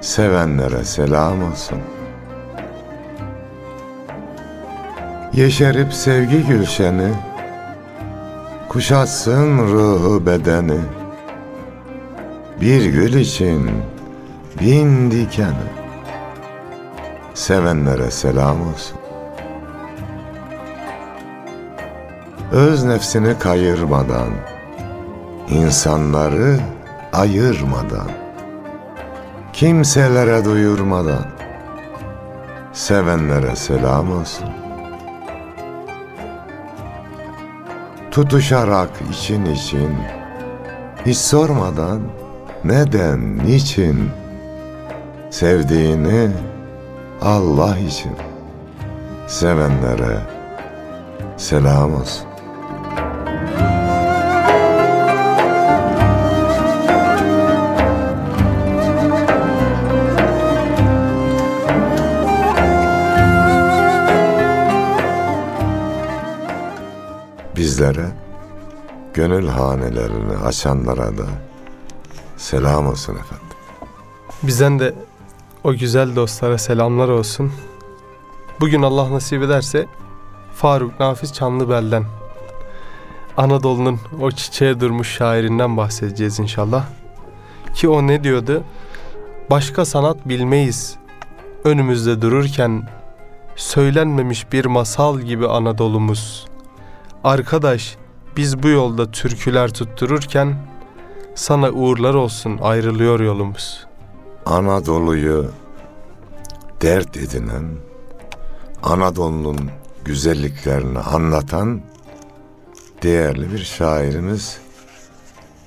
Sevenlere selam olsun. Yeşerip sevgi gülşeni, Kuşatsın ruhu bedeni, Bir gül için bin dikeni, Sevenlere selam olsun. Öz nefsini kayırmadan, insanları ayırmadan, kimselere duyurmadan, sevenlere selam olsun. Tutuşarak için için, hiç sormadan neden, niçin, sevdiğini Allah için, sevenlere selam olsun. Bizlere, gönül hanelerini açanlara da selam olsun efendim. Bizden de o güzel dostlara selamlar olsun. Bugün Allah nasip ederse Faruk Nafiz Çamlıbel'den Anadolu'nun o çiçeğe durmuş şairinden bahsedeceğiz inşallah. Ki o ne diyordu? Başka sanat bilmeyiz. Önümüzde dururken söylenmemiş bir masal gibi Anadolu'muz. Arkadaş biz bu yolda türküler tuttururken sana uğurlar olsun ayrılıyor yolumuz. Anadolu'yu dert edinen, Anadolu'nun güzelliklerini anlatan değerli bir şairimiz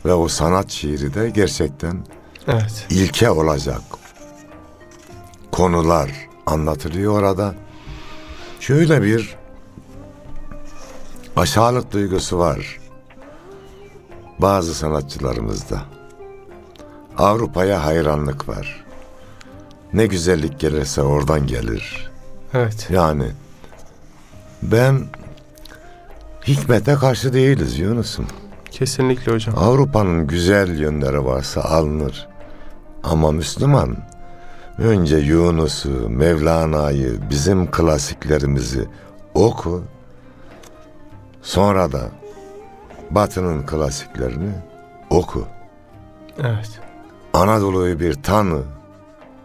ve o sanat şiiri de gerçekten Evet. ilke olacak konular anlatılıyor orada. Şöyle bir aşağılık duygusu var bazı sanatçılarımızda. Avrupa'ya hayranlık var. Ne güzellik gelirse oradan gelir. Evet. Yani ben hikmete karşı değiliz Yunus'um. Kesinlikle hocam. Avrupa'nın güzel yönleri varsa alınır. Ama Müslüman önce Yunus'u, Mevlana'yı, bizim klasiklerimizi oku. Sonra da Batı'nın klasiklerini oku. Evet. Anadolu'yu bir tanı,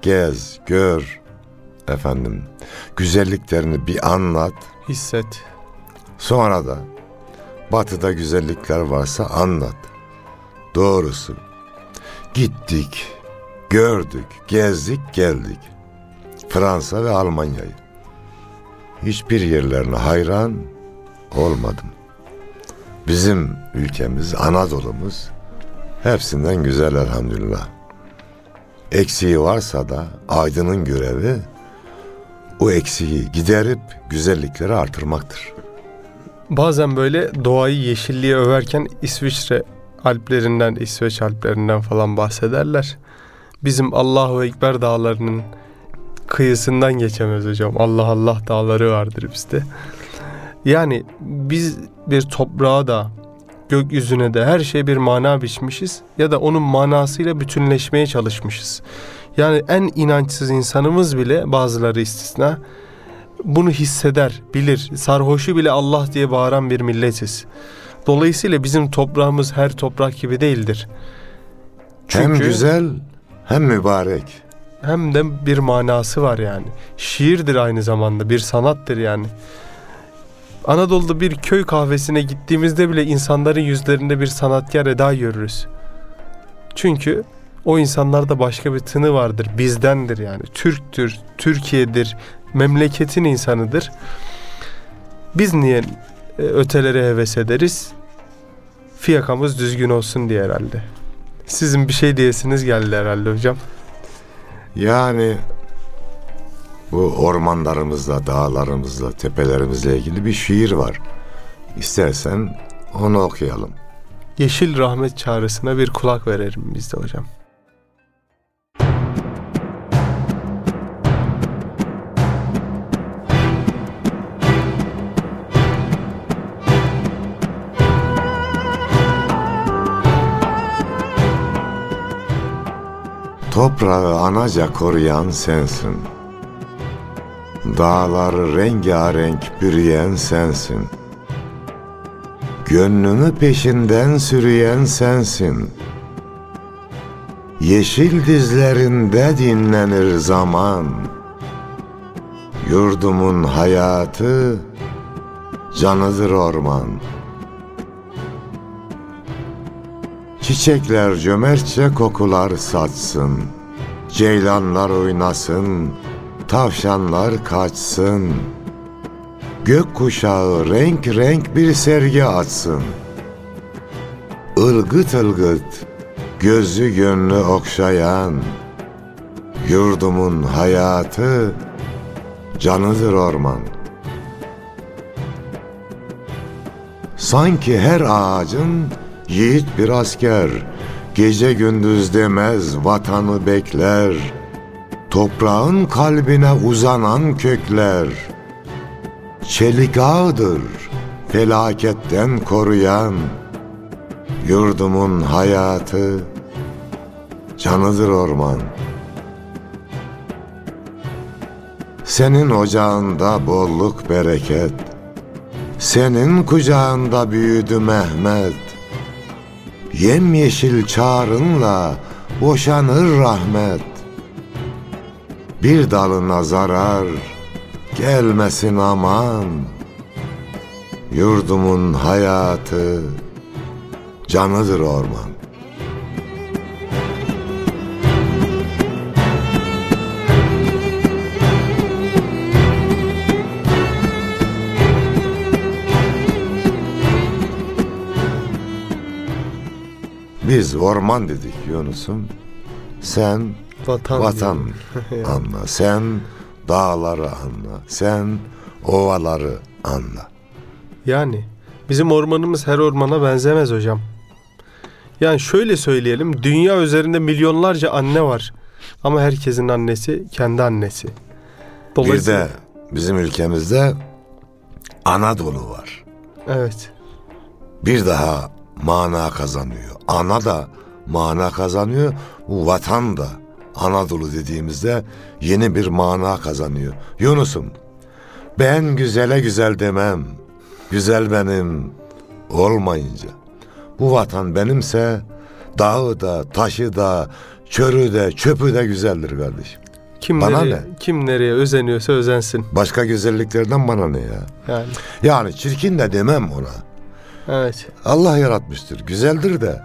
gez, gör efendim. Güzelliklerini bir anlat. Hisset. Sonra da batıda güzellikler varsa anlat. Doğrusu gittik, gördük, gezdik, geldik. Fransa ve Almanya'yı. Hiçbir yerlerine hayran olmadım. Bizim ülkemiz, Anadolu'muz hepsinden güzel elhamdülillah. Eksiği varsa da aydının görevi o eksiği giderip güzellikleri artırmaktır. Bazen böyle doğayı yeşilliğe överken İsviçre Alplerinden, İsveç Alplerinden falan bahsederler. Bizim Allahu Ekber dağlarının kıyısından geçemez hocam. Allah Allah dağları vardır bizde. Yani biz bir toprağa da gökyüzüne de her şeye bir mana biçmişiz ya da onun manasıyla bütünleşmeye çalışmışız. Yani en inançsız insanımız bile bazıları istisna bunu hisseder, bilir. Sarhoşu bile Allah diye bağıran bir milletiz. Dolayısıyla bizim toprağımız her toprak gibi değildir. hem Çünkü- güzel hem mübarek. Hem de bir manası var yani. Şiirdir aynı zamanda, bir sanattır yani. Anadolu'da bir köy kahvesine gittiğimizde bile insanların yüzlerinde bir sanatkar eda görürüz. Çünkü o insanlarda başka bir tını vardır, bizdendir yani. Türktür, Türkiye'dir, memleketin insanıdır. Biz niye e, ötelere heves ederiz? Fiyakamız düzgün olsun diye herhalde. Sizin bir şey diyesiniz geldi herhalde hocam. Yani bu ormanlarımızla, dağlarımızla, tepelerimizle ilgili bir şiir var. İstersen onu okuyalım. Yeşil rahmet çağrısına bir kulak verelim biz de hocam. Toprağı anaca koruyan sensin. Dağları rengarenk bürüyen sensin. Gönlünü peşinden sürüyen sensin. Yeşil dizlerinde dinlenir zaman. Yurdumun hayatı canıdır orman. Çiçekler cömertçe kokular saçsın. Ceylanlar oynasın, tavşanlar kaçsın. Gök kuşağı renk renk bir sergi açsın. Ilgıt ılgıt, gözü gönlü okşayan, yurdumun hayatı canıdır orman. Sanki her ağacın yiğit bir asker, gece gündüz demez vatanı bekler. Toprağın kalbine uzanan kökler, çelik ağdır felaketten koruyan, yurdumun hayatı canıdır orman. Senin ocağında bolluk bereket, senin kucağında büyüdü Mehmet. Yemyeşil çağrınla boşanır rahmet. Bir dalına zarar gelmesin aman. Yurdumun hayatı canıdır orman. Biz orman dedik Yunus'um. Sen Vatan. vatan anla. Sen dağları anla. Sen ovaları anla. Yani bizim ormanımız her ormana benzemez hocam. Yani şöyle söyleyelim, dünya üzerinde milyonlarca anne var. Ama herkesin annesi kendi annesi. Bir de bizim ülkemizde Anadolu var. evet. Bir daha mana kazanıyor. Ana da mana kazanıyor. Bu vatan da Anadolu dediğimizde yeni bir mana kazanıyor. Yunus'um ben güzele güzel demem. Güzel benim olmayınca. Bu vatan benimse dağı da, taşı da, çörü de, çöpü de güzeldir kardeşim. Kim Bana nereye, ne? kim nereye özeniyorsa özensin. Başka güzelliklerden bana ne ya? Yani Yani çirkin de demem ona. evet. Allah yaratmıştır, güzeldir de.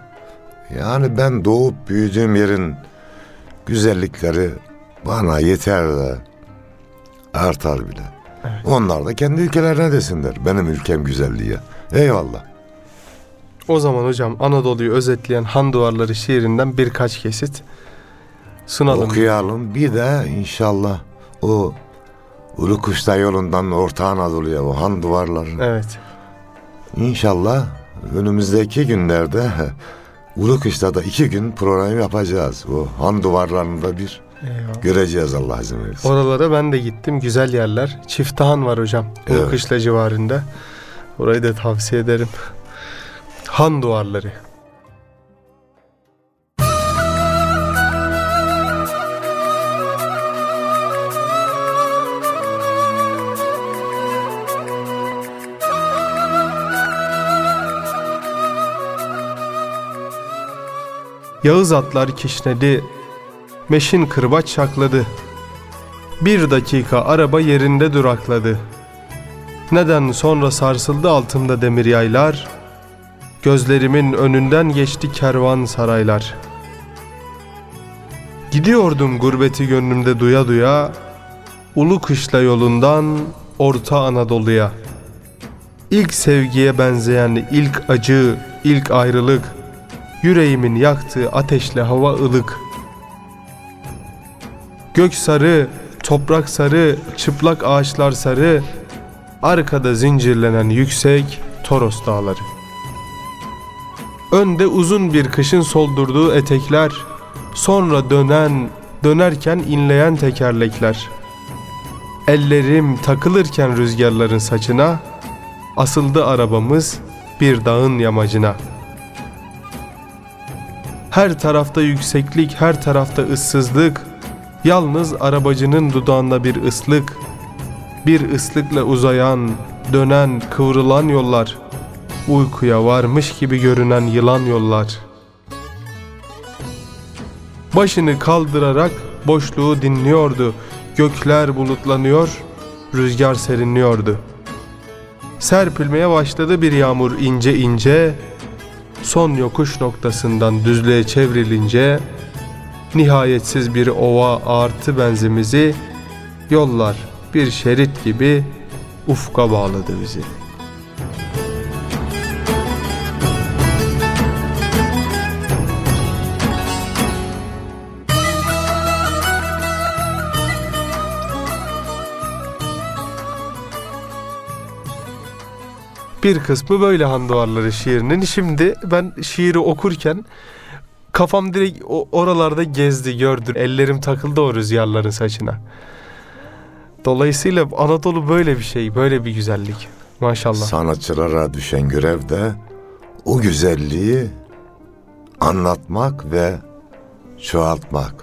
Yani ben doğup büyüdüğüm yerin güzellikleri bana yeter de artar bile. Onlar da kendi ülkelerine desinler. Benim ülkem güzel diye. Eyvallah. O zaman hocam Anadolu'yu özetleyen Han Duvarları şiirinden birkaç kesit sunalım. Okuyalım. Bir de inşallah o Ulu Kuşta yolundan Orta Anadolu'ya o han duvarları. Evet. İnşallah önümüzdeki günlerde Ulu Kuşla'da iki gün program yapacağız. O han duvarlarında bir Eyvallah. göreceğiz Allah izin verirse. Oralara ben de gittim. Güzel yerler. Çiftahan var hocam. Evet. Ulukışla civarında. Orayı da tavsiye ederim. Han duvarları. Yağız atlar kişnedi, meşin kırbaç şakladı. Bir dakika araba yerinde durakladı. Neden sonra sarsıldı altımda demir yaylar, gözlerimin önünden geçti kervan saraylar. Gidiyordum gurbeti gönlümde duya duya, ulu kışla yolundan Orta Anadolu'ya. İlk sevgiye benzeyen ilk acı, ilk ayrılık, yüreğimin yaktığı ateşle hava ılık. Gök sarı, Toprak sarı, çıplak ağaçlar sarı, arkada zincirlenen yüksek Toros dağları. Önde uzun bir kışın soldurduğu etekler, sonra dönen, dönerken inleyen tekerlekler. Ellerim takılırken rüzgarların saçına, asıldı arabamız bir dağın yamacına. Her tarafta yükseklik, her tarafta ıssızlık, yalnız arabacının dudağında bir ıslık, bir ıslıkla uzayan, dönen, kıvrılan yollar, uykuya varmış gibi görünen yılan yollar. Başını kaldırarak boşluğu dinliyordu. Gökler bulutlanıyor, rüzgar serinliyordu. Serpilmeye başladı bir yağmur ince ince, son yokuş noktasından düzlüğe çevrilince, nihayetsiz bir ova artı benzimizi, yollar bir şerit gibi ufka bağladı bizi. Bir kısmı böyle Han Duvarları şiirinin. Şimdi ben şiiri okurken kafam direkt oralarda gezdi, gördü. Ellerim takıldı o rüzgarların saçına. Dolayısıyla Anadolu böyle bir şey, böyle bir güzellik. Maşallah. Sanatçılara düşen görev de o güzelliği anlatmak ve çoğaltmak.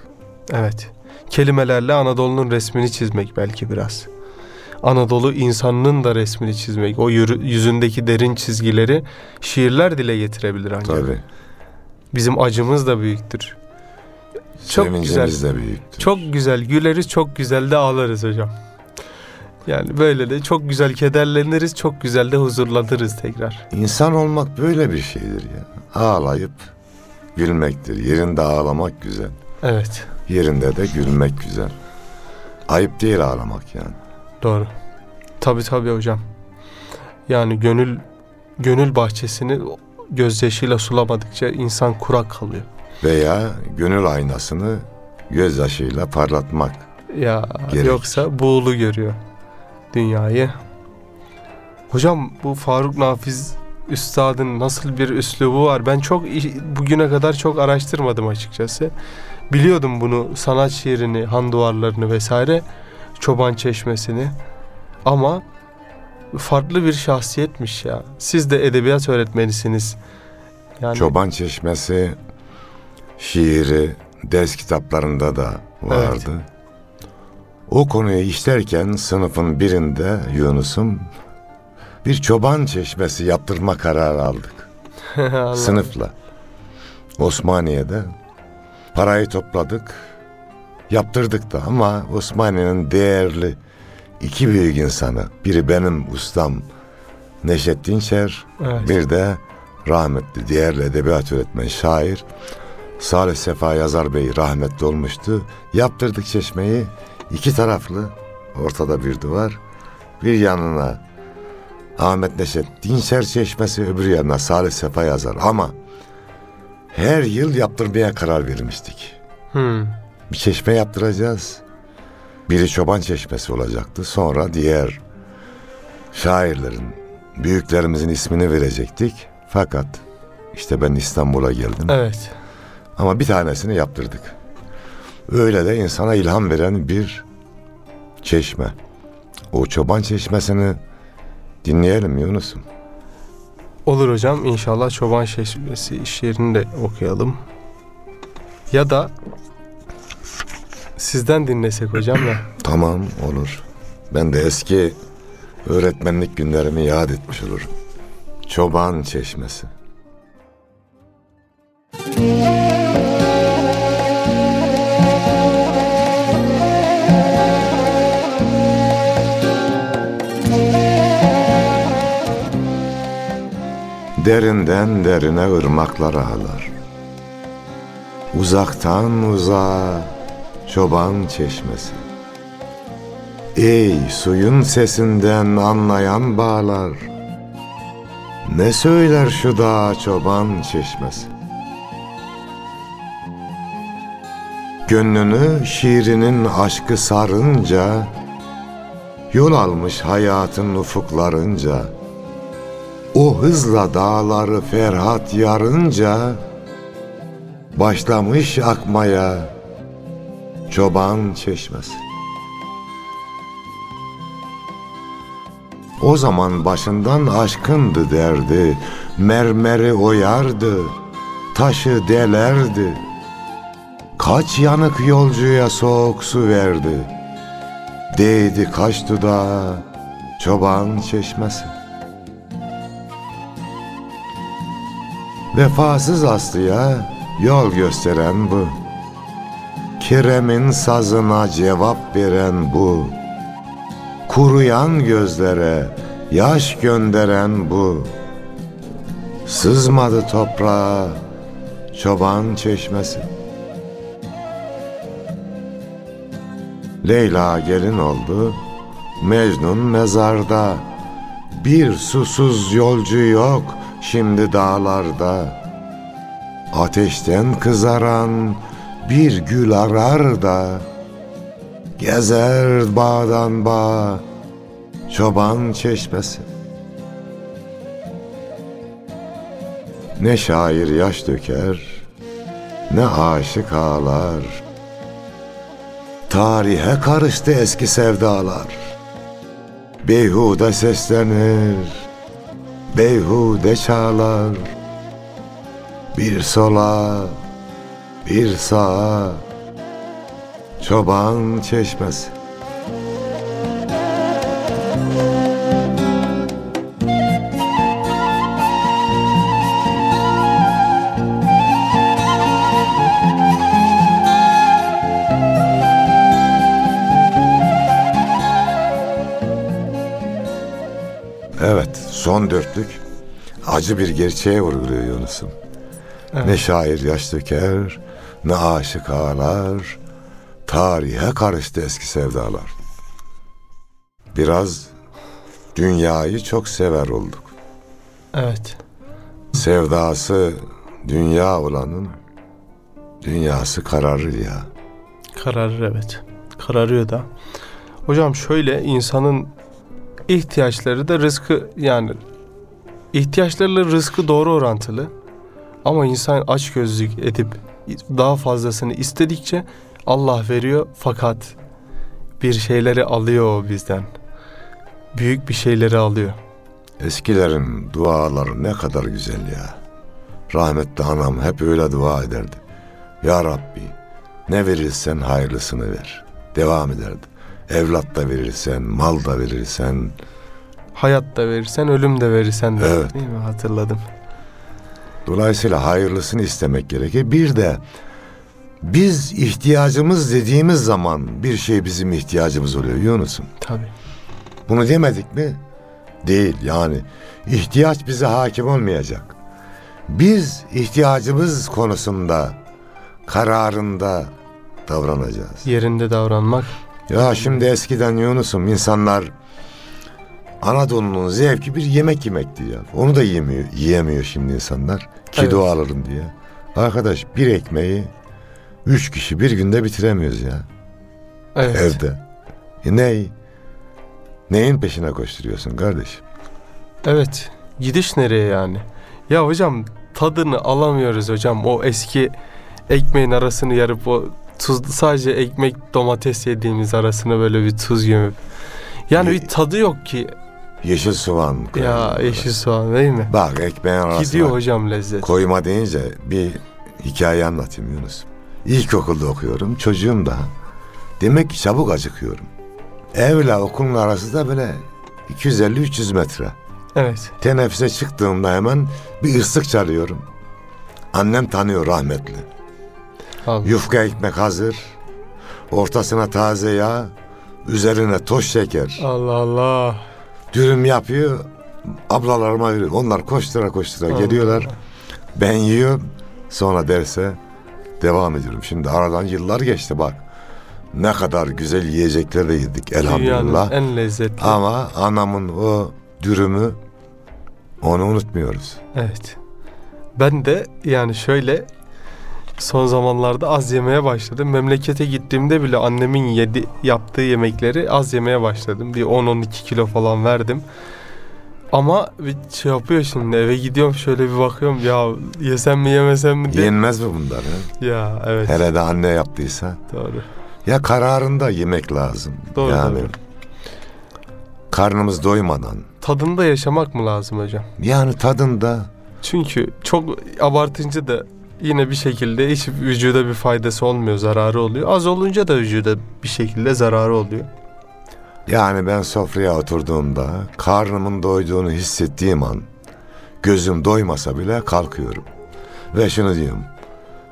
Evet. Kelimelerle Anadolu'nun resmini çizmek belki biraz. Anadolu insanının da resmini çizmek. O yüzündeki derin çizgileri şiirler dile getirebilir ancak. Tabii. Bizim acımız da büyüktür. Çok Sevincimiz de büyüktür. Çok güzel güleriz, çok güzel de ağlarız hocam. Yani böyle de çok güzel kederleniriz, çok güzel de huzurlanırız tekrar. İnsan olmak böyle bir şeydir ya. Ağlayıp gülmektir. Yerinde ağlamak güzel. Evet, Yerinde de gülmek güzel. Ayıp değil ağlamak yani. Doğru. Tabii tabii hocam. Yani gönül gönül bahçesini gözyaşıyla sulamadıkça insan kurak kalıyor. Veya gönül aynasını gözyaşıyla parlatmak. Ya Gerek. yoksa buğulu görüyor dünyayı. Hocam bu Faruk Nafiz üstadın nasıl bir üslubu var? Ben çok bugüne kadar çok araştırmadım açıkçası. Biliyordum bunu sanat şiirini, han duvarlarını vesaire, çoban çeşmesini. Ama farklı bir şahsiyetmiş ya. Siz de edebiyat öğretmenisiniz. Yani Çoban Çeşmesi şiiri ders kitaplarında da vardı. O konuyu işlerken sınıfın birinde Yunus'um bir çoban çeşmesi yaptırma kararı aldık. Sınıfla. Osmaniye'de parayı topladık. Yaptırdık da ama Osmaniye'nin değerli iki büyük insanı. Biri benim ustam Neşet Dinçer, Evet. bir de rahmetli değerli edebiyat öğretmen şair Salih Sefa Yazar Bey rahmetli olmuştu. Yaptırdık çeşmeyi iki taraflı ortada bir duvar. Bir yanına Ahmet Neşet Dinçer Çeşmesi öbür yanına Salih Sefa Yazar ama her yıl yaptırmaya karar vermiştik. Hmm. Bir çeşme yaptıracağız. Biri çoban çeşmesi olacaktı. Sonra diğer şairlerin, büyüklerimizin ismini verecektik. Fakat işte ben İstanbul'a geldim. Evet. Ama bir tanesini yaptırdık. Öyle de insana ilham veren bir çeşme. O çoban çeşmesini dinleyelim Yunus'um. Olur hocam inşallah çoban çeşmesi iş yerini de okuyalım. Ya da sizden dinlesek hocam ya. Tamam olur. Ben de eski öğretmenlik günlerimi yad etmiş olurum. Çoban çeşmesi. Derinden derine ırmaklar ağlar. Uzaktan uzağa çoban çeşmesi. Ey suyun sesinden anlayan bağlar. Ne söyler şu dağ çoban çeşmesi? Gönlünü şiirinin aşkı sarınca Yol almış hayatın ufuklarınca O hızla dağları Ferhat yarınca Başlamış akmaya çoban çeşmesi. O zaman başından aşkındı derdi Mermeri oyardı Taşı delerdi. Kaç yanık yolcuya soğuk su verdi Değdi kaç dudağa çoban çeşmesi. Vefasız aslıya yol gösteren bu Kerem'in sazına cevap veren bu Kuruyan gözlere yaş gönderen bu Sızmadı toprağa çoban çeşmesi Leyla gelin oldu, Mecnun mezarda. Bir susuz yolcu yok şimdi dağlarda. Ateşten kızaran bir gül arar da. Gezer bağdan bağ, çoban çeşmesi. Ne şair yaş döker, ne aşık ağlar. Tarihe karıştı eski sevdalar. Beyhude seslenir, beyhude çağlar. Bir sola, bir sağa, çoban çeşmesi. Evet, son dörtlük acı bir gerçeğe vurguluyor Yunus'um. Evet. Ne şair yaş döker, ne aşık ağlar, tarihe karıştı eski sevdalar. Biraz dünyayı çok sever olduk. Evet. Sevdası dünya olanın dünyası kararır ya. Kararır evet. Kararıyor da. Hocam şöyle insanın ihtiyaçları da rızkı yani ihtiyaçlarıyla rızkı doğru orantılı. Ama insan aç gözlük edip daha fazlasını istedikçe Allah veriyor fakat bir şeyleri alıyor o bizden. Büyük bir şeyleri alıyor. Eskilerin duaları ne kadar güzel ya. Rahmetli anam hep öyle dua ederdi. Ya Rabbi ne verirsen hayırlısını ver. Devam ederdi. Evlat da verirsen, mal da verirsen. Hayat da verirsen, ölüm de verirsen de. Evet. Değil mi? Hatırladım. Dolayısıyla hayırlısını istemek gerekir. Bir de biz ihtiyacımız dediğimiz zaman bir şey bizim ihtiyacımız oluyor Yunus'um. Tabii. Bunu demedik mi? Değil yani. ihtiyaç bize hakim olmayacak. Biz ihtiyacımız konusunda kararında davranacağız. Yerinde davranmak. Ya şimdi eskiden Yunus'um insanlar Anadolu'nun zevki bir yemek yemekti ya. Onu da yiyemiyor, yiyemiyor şimdi insanlar. Kilo Evet. alırım diye. Arkadaş bir ekmeği üç kişi bir günde bitiremiyoruz ya Evet. evde. E ne? Neyin peşine koşturuyorsun kardeşim? Evet. Gidiş nereye yani? Ya hocam tadını alamıyoruz hocam. O eski ekmeğin arasını yarıp o tuzlu sadece ekmek domates yediğimiz arasına böyle bir tuz gömüp. Yani Ye- bir tadı yok ki. Yeşil soğan. Ya yeşil soğan değil mi? Bak ekmeğin arasına Gidiyor hocam lezzet. koyma deyince bir hikaye anlatayım Yunus. İlkokulda okuyorum. Çocuğum da. Demek ki çabuk acıkıyorum. Evle okulun arası da böyle 250-300 metre. Evet. Teneffüse çıktığımda hemen bir ıslık çalıyorum. Annem tanıyor rahmetli. Allah. Yufka ekmek hazır. Ortasına taze yağ. Üzerine toz şeker. Allah Allah. Dürüm yapıyor. Ablalarıma veriyor. Onlar koştura koştura Allah geliyorlar. Allah. Ben yiyorum. Sonra derse devam ediyorum. Şimdi aradan yıllar geçti bak. Ne kadar güzel yiyecekler de yedik elhamdülillah. Dünyanın en lezzetli. Ama anamın o dürümü onu unutmuyoruz. Evet. Ben de yani şöyle son zamanlarda az yemeye başladım. Memlekete gittiğimde bile annemin yedi, yaptığı yemekleri az yemeye başladım. Bir 10-12 kilo falan verdim. Ama bir şey yapıyor şimdi eve gidiyorum şöyle bir bakıyorum ya yesem mi yemesem mi diye. Yenmez mi bunlar? he? Ya evet Hele de anne yaptıysa. doğru. Ya kararında yemek lazım. Doğru, yani doğru. karnımız doymadan. Tadında yaşamak mı lazım hocam? Yani tadında Çünkü çok abartınca da yine bir şekilde hiç vücuda bir faydası olmuyor, zararı oluyor. Az olunca da vücuda bir şekilde zararı oluyor. Yani ben sofraya oturduğumda karnımın doyduğunu hissettiğim an gözüm doymasa bile kalkıyorum. Ve şunu diyorum.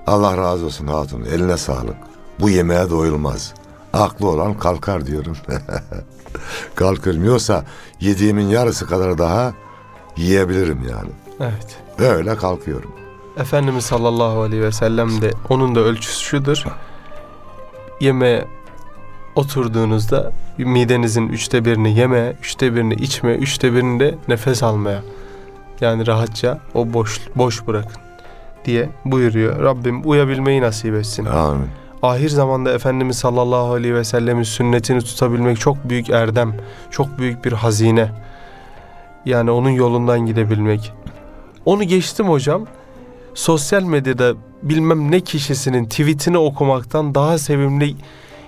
Allah razı olsun hatun eline sağlık. Bu yemeğe doyulmaz. Aklı olan kalkar diyorum. Kalkıyorum. Yoksa yediğimin yarısı kadar daha yiyebilirim yani. Evet. Öyle kalkıyorum. Efendimiz sallallahu aleyhi ve sellem de onun da ölçüsü şudur. Yemeğe oturduğunuzda midenizin üçte birini yeme, üçte birini içme, üçte birini de nefes almaya. Yani rahatça o boş boş bırakın diye buyuruyor. Rabbim uyabilmeyi nasip etsin. Amin. Ahir zamanda Efendimiz sallallahu aleyhi ve sellemin sünnetini tutabilmek çok büyük erdem, çok büyük bir hazine. Yani onun yolundan gidebilmek. Onu geçtim hocam. Sosyal medyada bilmem ne kişisinin tweetini okumaktan daha sevimli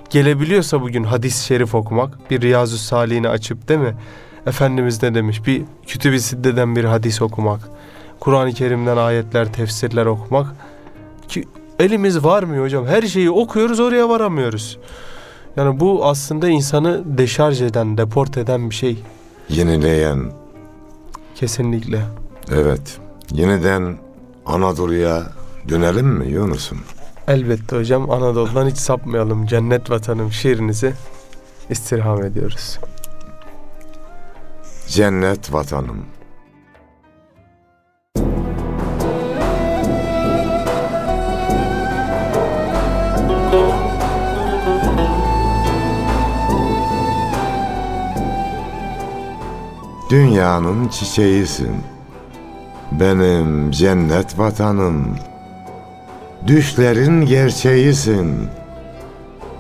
gelebiliyorsa bugün hadis-i şerif okumak, bir Riyazu Salih'ini açıp değil mi? Efendimiz ne demiş? Bir Kütüb-i Sidde'den bir hadis okumak, Kur'an-ı Kerim'den ayetler, tefsirler okumak ki elimiz varmıyor hocam. Her şeyi okuyoruz oraya varamıyoruz. Yani bu aslında insanı deşarj eden, deport eden bir şey. Yenileyen, Kesinlikle. evet. Yeniden Anadolu'ya dönelim mi Yunus'um? Elbette hocam Anadolu'dan hiç sapmayalım. Cennet vatanım şiirinizi istirham ediyoruz. Cennet vatanım. Dünyanın çiçeğisin. Benim cennet vatanım. Düşlerin gerçeğisin.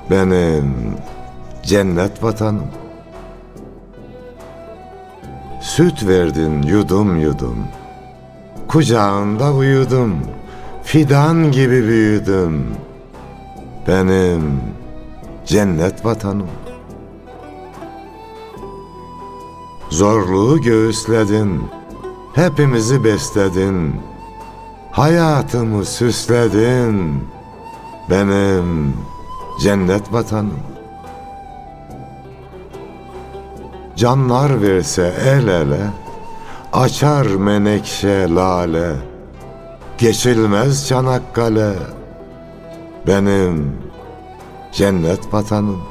Benim cennet vatanım. Süt verdin yudum yudum. Kucağında uyudum. Fidan gibi büyüdüm. Benim cennet vatanım. Zorluğu göğüsledin. Hepimizi besledin. Hayatımı süsledin. Benim cennet vatanım. Canlar verse el ele, açar menekşe lale, geçilmez Çanakkale, benim cennet vatanım.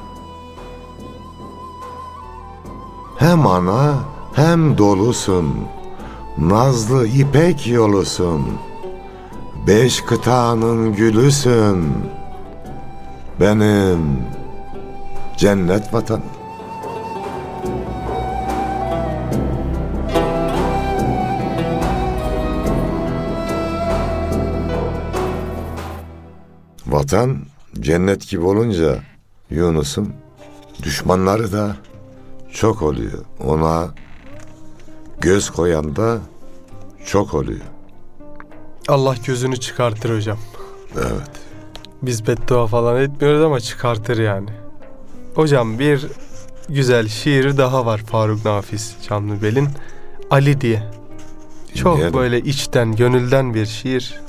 Hem ana hem dolusun, nazlı ipek yolusun, beş kıtanın gülüsün, benim cennet vatanım. Vatan cennet gibi olunca Yunus'un düşmanları da çok oluyor. Ona göz koyan da çok oluyor. Allah gözünü çıkartır hocam. Evet. Biz beddua falan etmiyoruz ama çıkartır yani. Hocam bir güzel şiiri daha var Faruk Nafiz Canlıbel'in. Ali diye. Çok Dinleyelim. böyle içten, gönülden bir şiir.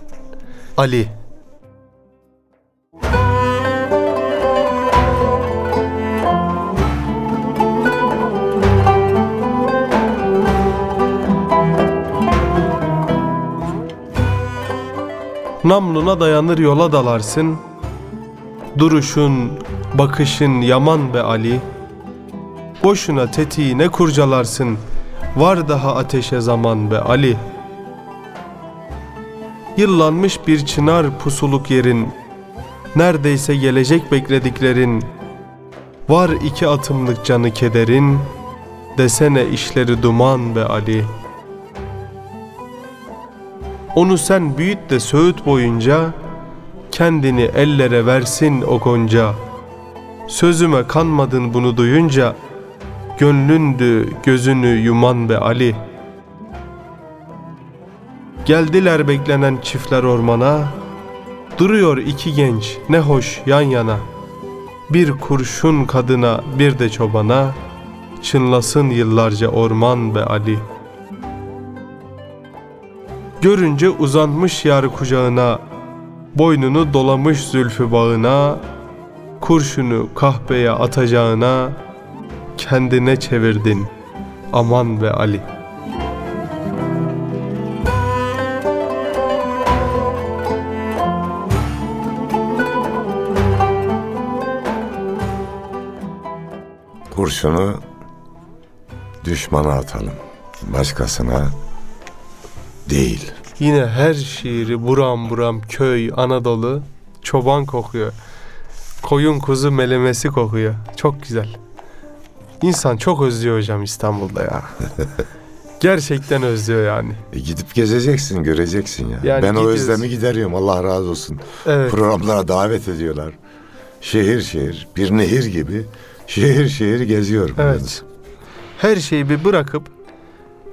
Ali. Namluna dayanır yola dalarsın. Duruşun, bakışın yaman be Ali. Boşuna tetiği ne kurcalarsın. Var daha ateşe zaman be Ali. Yıllanmış bir çınar pusuluk yerin. Neredeyse gelecek beklediklerin. Var iki atımlık canı kederin. Desene işleri duman be Ali.'' Onu sen büyüt de söğüt boyunca kendini ellere versin o gonca. Sözüme kanmadın bunu duyunca, gönlündü gözünü yuman be Ali. Geldiler beklenen çiftler ormana, duruyor iki genç ne hoş yan yana. Bir kurşun kadına bir de çobana, çınlasın yıllarca orman be Ali.'' Görünce uzanmış yar kucağına, boynunu dolamış zülfü bağına, kurşunu kahpeye atacağına, kendine çevirdin aman be Ali. Kurşunu düşmana atalım. Başkasına değil. Yine her şiiri buram buram köy, Anadolu, çoban kokuyor. Koyun kuzu melemesi kokuyor. Çok güzel. İnsan çok özlüyor hocam İstanbul'da ya. Gerçekten özlüyor yani. E gidip gezeceksin, göreceksin ya. Yani ben o gidiyoruz. özlemi gideriyorum. Allah razı olsun. Evet. Programlara davet ediyorlar. Şehir şehir, bir nehir gibi şehir şehir geziyorum. Evet. Her şeyi bir bırakıp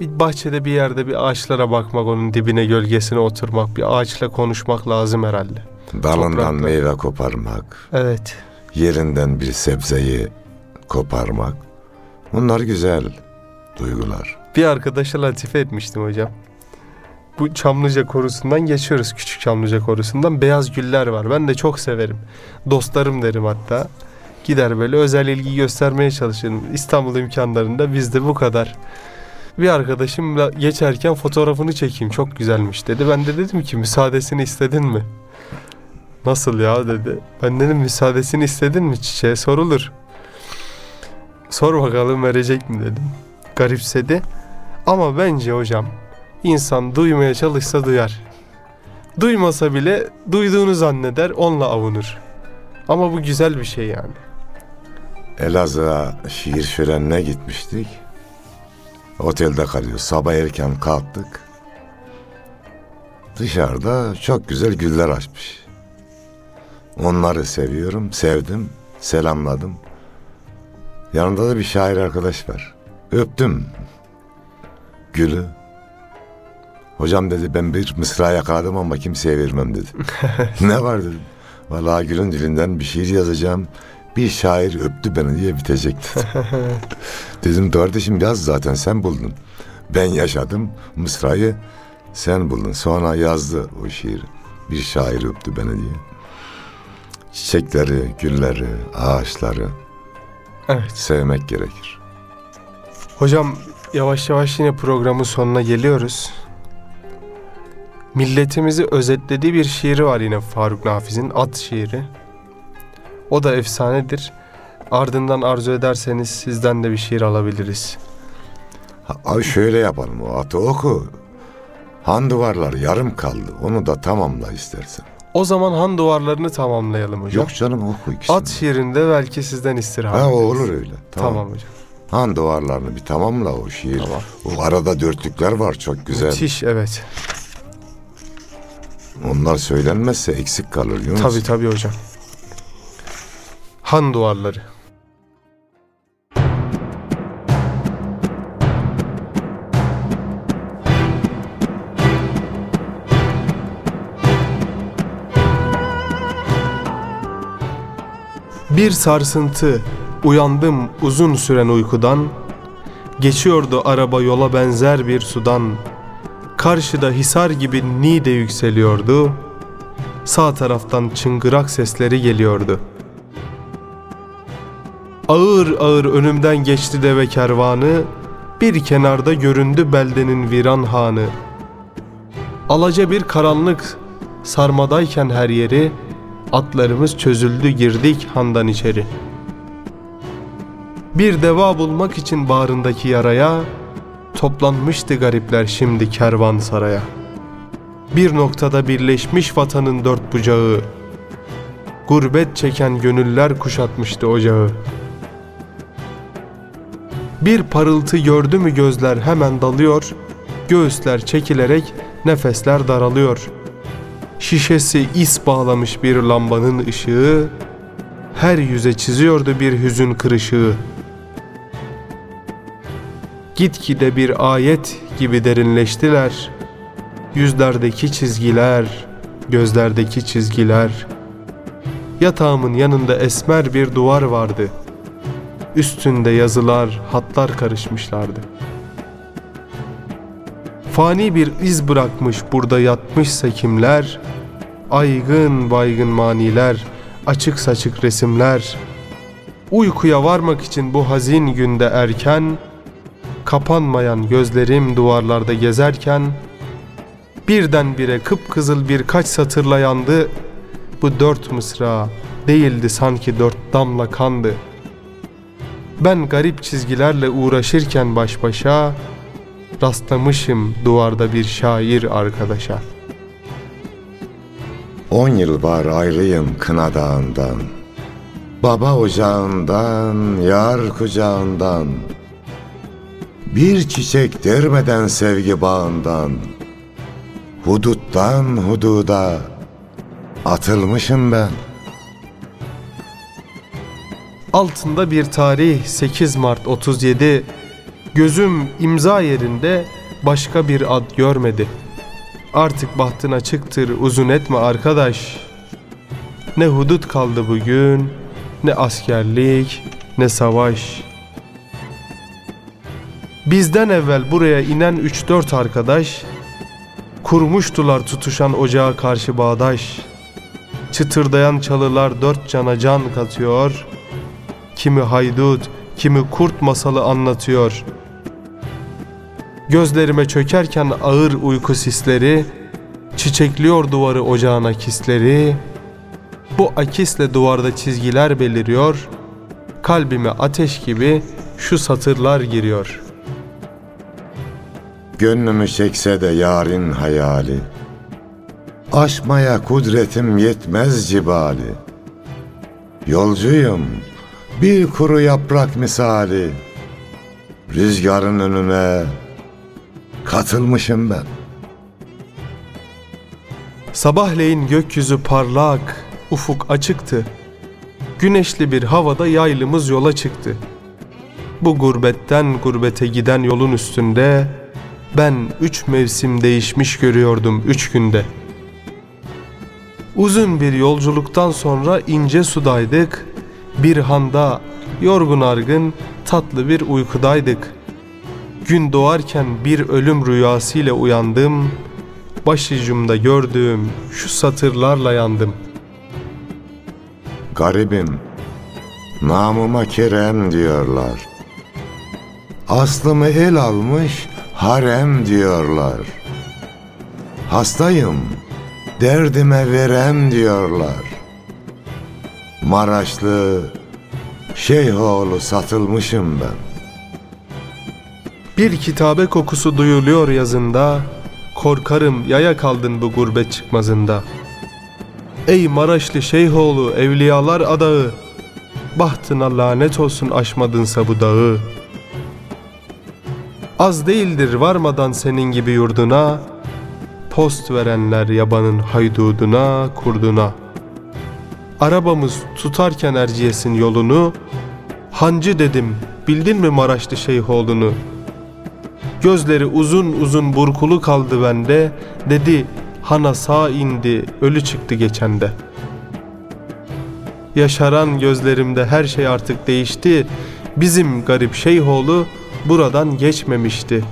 bir bahçede bir yerde bir ağaçlara bakmak, onun dibine gölgesine oturmak, bir ağaçla konuşmak lazım herhalde. Dalından meyve koparmak, Evet. yerinden bir sebzeyi koparmak. Bunlar güzel duygular. Bir arkadaşa latife etmiştim hocam. Bu Çamlıca korusundan geçiyoruz küçük Çamlıca korusundan. Beyaz güller var. Ben de çok severim. Dostlarım derim hatta. Gider böyle özel ilgi göstermeye çalışırım. İstanbul imkanlarında bizde bu kadar. Bir arkadaşımla geçerken fotoğrafını çekeyim çok güzelmiş dedi. Ben de dedim ki müsaadesini istedin mi? Nasıl ya dedi. Ben dedim müsaadesini istedin mi çiçeğe sorulur. Sor bakalım verecek mi dedim. Garipsedi. Ama bence hocam insan duymaya çalışsa duyar. Duymasa bile duyduğunu zanneder onunla avunur. Ama bu güzel bir şey yani. Elazığ'a şiir şölenine gitmiştik. Otelde kalıyoruz. Sabah erken kalktık. Dışarıda çok güzel güller açmış. Onları seviyorum, sevdim, selamladım. Yanında da bir şair arkadaş var. Öptüm gülü. Hocam dedi ben bir mısra yakaladım ama kimseye vermem dedi. ne var dedim. Vallahi gülün dilinden bir şiir yazacağım. Bir şair öptü beni diye bitecek dedi. Dedim kardeşim yaz zaten sen buldun. Ben yaşadım mısrayı sen buldun. Sonra yazdı o şiiri. Bir şair öptü beni diye. Çiçekleri, gülleri, ağaçları Evet. sevmek gerekir. Hocam yavaş yavaş yine programın sonuna geliyoruz. Milletimizi özetlediği bir şiiri var yine Faruk Nafiz'in At şiiri. O da efsanedir. Ardından arzu ederseniz sizden de bir şiir alabiliriz. Abi şöyle yapalım o atı oku. Han duvarlar yarım kaldı. Onu da tamamla istersen. O zaman han duvarlarını tamamlayalım hocam. Yok canım oku ikisini. At şiirinde belki sizden istirham Ha ederiz. olur öyle. Tamam. Tamam, hocam. Han duvarlarını bir tamamla o şiir. Tamam. O arada dörtlükler var çok güzel. Müthiş evet. Onlar söylenmezse eksik kalır Yunus. Tabii tabii hocam. Han duvarları. Bir sarsıntı, uyandım uzun süren uykudan. Geçiyordu araba yola benzer bir sudan. Karşıda hisar gibi Nide yükseliyordu. Sağ taraftan çıngırak sesleri geliyordu. Ağır ağır önümden geçti deve kervanı, bir kenarda göründü beldenin viran hanı. Alaca bir karanlık sarmadayken her yeri, atlarımız çözüldü girdik handan içeri. Bir deva bulmak için bağrındaki yaraya, toplanmıştı garipler şimdi kervansaraya. Bir noktada birleşmiş vatanın dört bucağı, gurbet çeken gönüller kuşatmıştı ocağı. Bir parıltı gördü mü gözler hemen dalıyor, göğüsler çekilerek nefesler daralıyor. şişesi is bağlamış bir lambanın ışığı, her yüze çiziyordu bir hüzün kırışığı. Gitgide bir ayet gibi derinleştiler. Yüzlerdeki çizgiler, gözlerdeki çizgiler. Yatağımın yanında esmer bir duvar vardı. Üstünde yazılar, hatlar karışmışlardı. Fani bir iz bırakmış burada yatmışsa kimler, aygın baygın maniler, açık saçık resimler. Uykuya varmak için bu hazin günde erken, kapanmayan gözlerim duvarlarda gezerken, birdenbire kıpkızıl birkaç satırla yandı, bu dört mısra değildi sanki dört damla kandı. Ben garip çizgilerle uğraşırken baş başa, rastlamışım duvarda bir şair arkadaşa. On yıl var ayrıyım kına dağından. Baba ocağından, yar kucağından. Bir çiçek dermeden sevgi bağından. Huduttan hududa atılmışım ben. Altında bir tarih 8 Mart 37 Gözüm imza yerinde başka bir ad görmedi. Artık bahtın açıktır uzun etme arkadaş. Ne hudut kaldı bugün, ne askerlik, ne savaş. Bizden evvel buraya inen 3-4 arkadaş kurmuştular tutuşan ocağa karşı bağdaş. Çıtırdayan çalılar dört cana can katıyor. Kimi haydut, kimi kurt masalı anlatıyor.'' Gözlerime çökerken ağır uyku sisleri, çiçekliyor duvarı ocağına kisleri. Bu akisle duvarda çizgiler beliriyor, kalbime ateş gibi şu satırlar giriyor. Gönlümü çekse de yarın hayali. Aşmaya kudretim yetmez cibali. Yolcuyum, bir kuru yaprak misali. Rüzgarın önüne katılmışım ben. Sabahleyin gökyüzü parlak, ufuk açıktı. Güneşli bir havada yaylımız yola çıktı. Bu gurbetten gurbete giden yolun üstünde ben üç mevsim değişmiş görüyordum üç günde. Uzun bir yolculuktan sonra ince sudaydık. Bir handa yorgun argın tatlı bir uykudaydık.'' Gün doğarken bir ölüm rüyasıyla uyandım. Başucumda gördüğüm şu satırlarla yandım. Garibim, namıma Kerem diyorlar. Aslımı el almış harem diyorlar. Hastayım, derdime verem diyorlar. Maraşlı, Şeyhoğlu satılmışım ben. Bir kitabe kokusu duyuluyor yazında, korkarım yaya kaldın bu gurbet çıkmazında. Ey Maraşlı Şeyhoğlu evliyalar adağı, bahtına lanet olsun aşmadınsa bu dağı. Az değildir varmadan senin gibi yurduna, post verenler yabanın hayduduna, kurduna. Arabamız tutarken Erciyes'in yolunu, hancı dedim bildin mi Maraşlı Şeyhoğlu'nu?'' Gözleri uzun uzun burkulu kaldı bende. Dedi hana sağ indi ölü çıktı geçende. Yaşaran gözlerimde her şey artık değişti. Bizim garip şeyhoğlu buradan geçmemişti.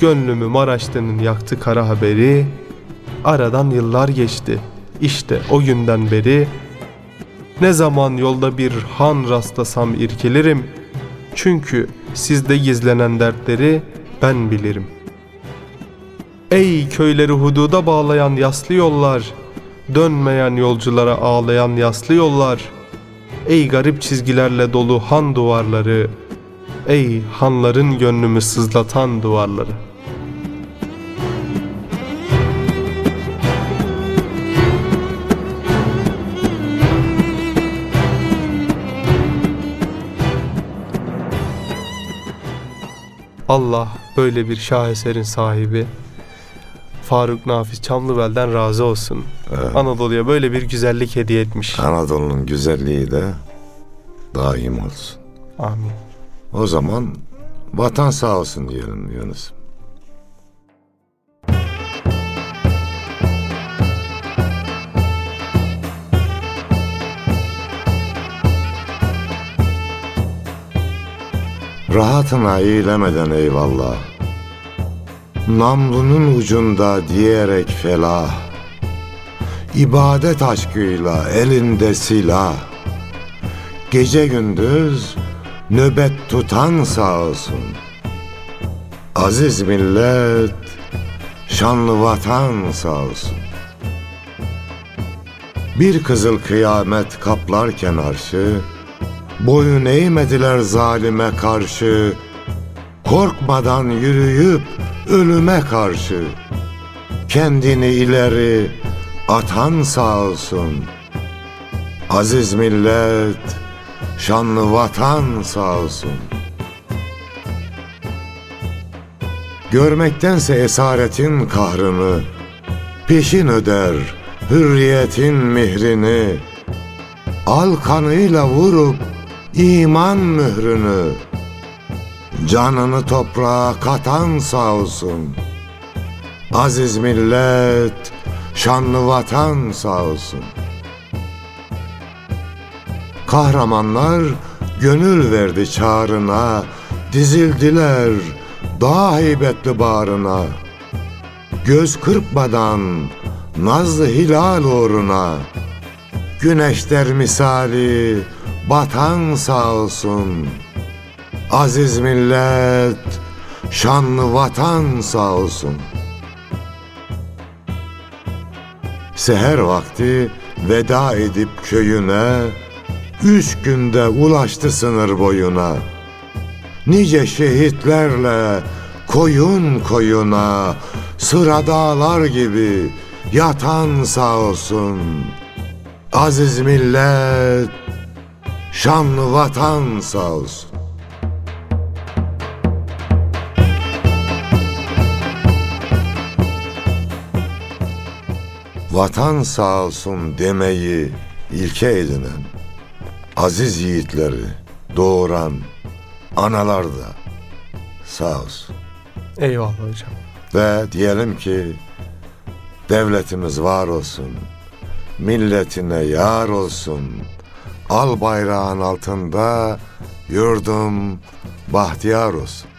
Gönlümü Maraşlı'nın yaktı kara haberi. Aradan yıllar geçti. İşte o günden beri ne zaman yolda bir han rastlasam irkilirim. Çünkü sizde gizlenen dertleri ben bilirim. Ey köyleri hududa bağlayan yaslı yollar, dönmeyen yolculara ağlayan yaslı yollar, ey garip çizgilerle dolu han duvarları, ey hanların gönlümü sızlatan duvarları. Allah böyle bir şaheserin sahibi. Faruk Nafiz Çamlıbel'den razı olsun. Evet. Anadolu'ya böyle bir güzellik hediye etmiş. Anadolu'nun güzelliği de daim olsun. Amin. O zaman vatan sağ olsun diyelim Yunus. Rahatına eylemeden eyvallah. Namlunun ucunda diyerek felah. İbadet aşkıyla elinde silah. Gece gündüz nöbet tutan sağ olsun. Aziz millet, şanlı vatan sağ olsun. Bir kızıl kıyamet kaplarken arşı, boyun eğmediler zalime karşı, korkmadan yürüyüp ölüme karşı, kendini ileri atan sağ olsun. Aziz millet, şanlı vatan sağ olsun. Görmektense esaretin kahrını, peşin öder hürriyetin mihrini. Al kanıyla vurup iman mührünü, canını toprağa katan sağ olsun. Aziz millet, şanlı vatan sağ olsun. Kahramanlar gönül verdi çağrına, dizildiler daha heybetli bağrına. Göz kırpmadan nazlı hilal uğruna, güneşler misali batan sağ olsun. Aziz millet, şanlı vatan sağ olsun. Seher vakti veda edip köyüne, Üç günde ulaştı sınır boyuna. Nice şehitlerle koyun koyuna sıra dağlar gibi yatan sağ olsun. Aziz millet, şanlı vatan sağ olsun. Vatan sağ olsun demeyi ilke edinen aziz yiğitleri doğuran analar da sağ olsun. Eyvallah hocam. Ve diyelim ki devletimiz var olsun, milletine yar olsun, Al bayrağın altında yurdum bahtiyar olsun.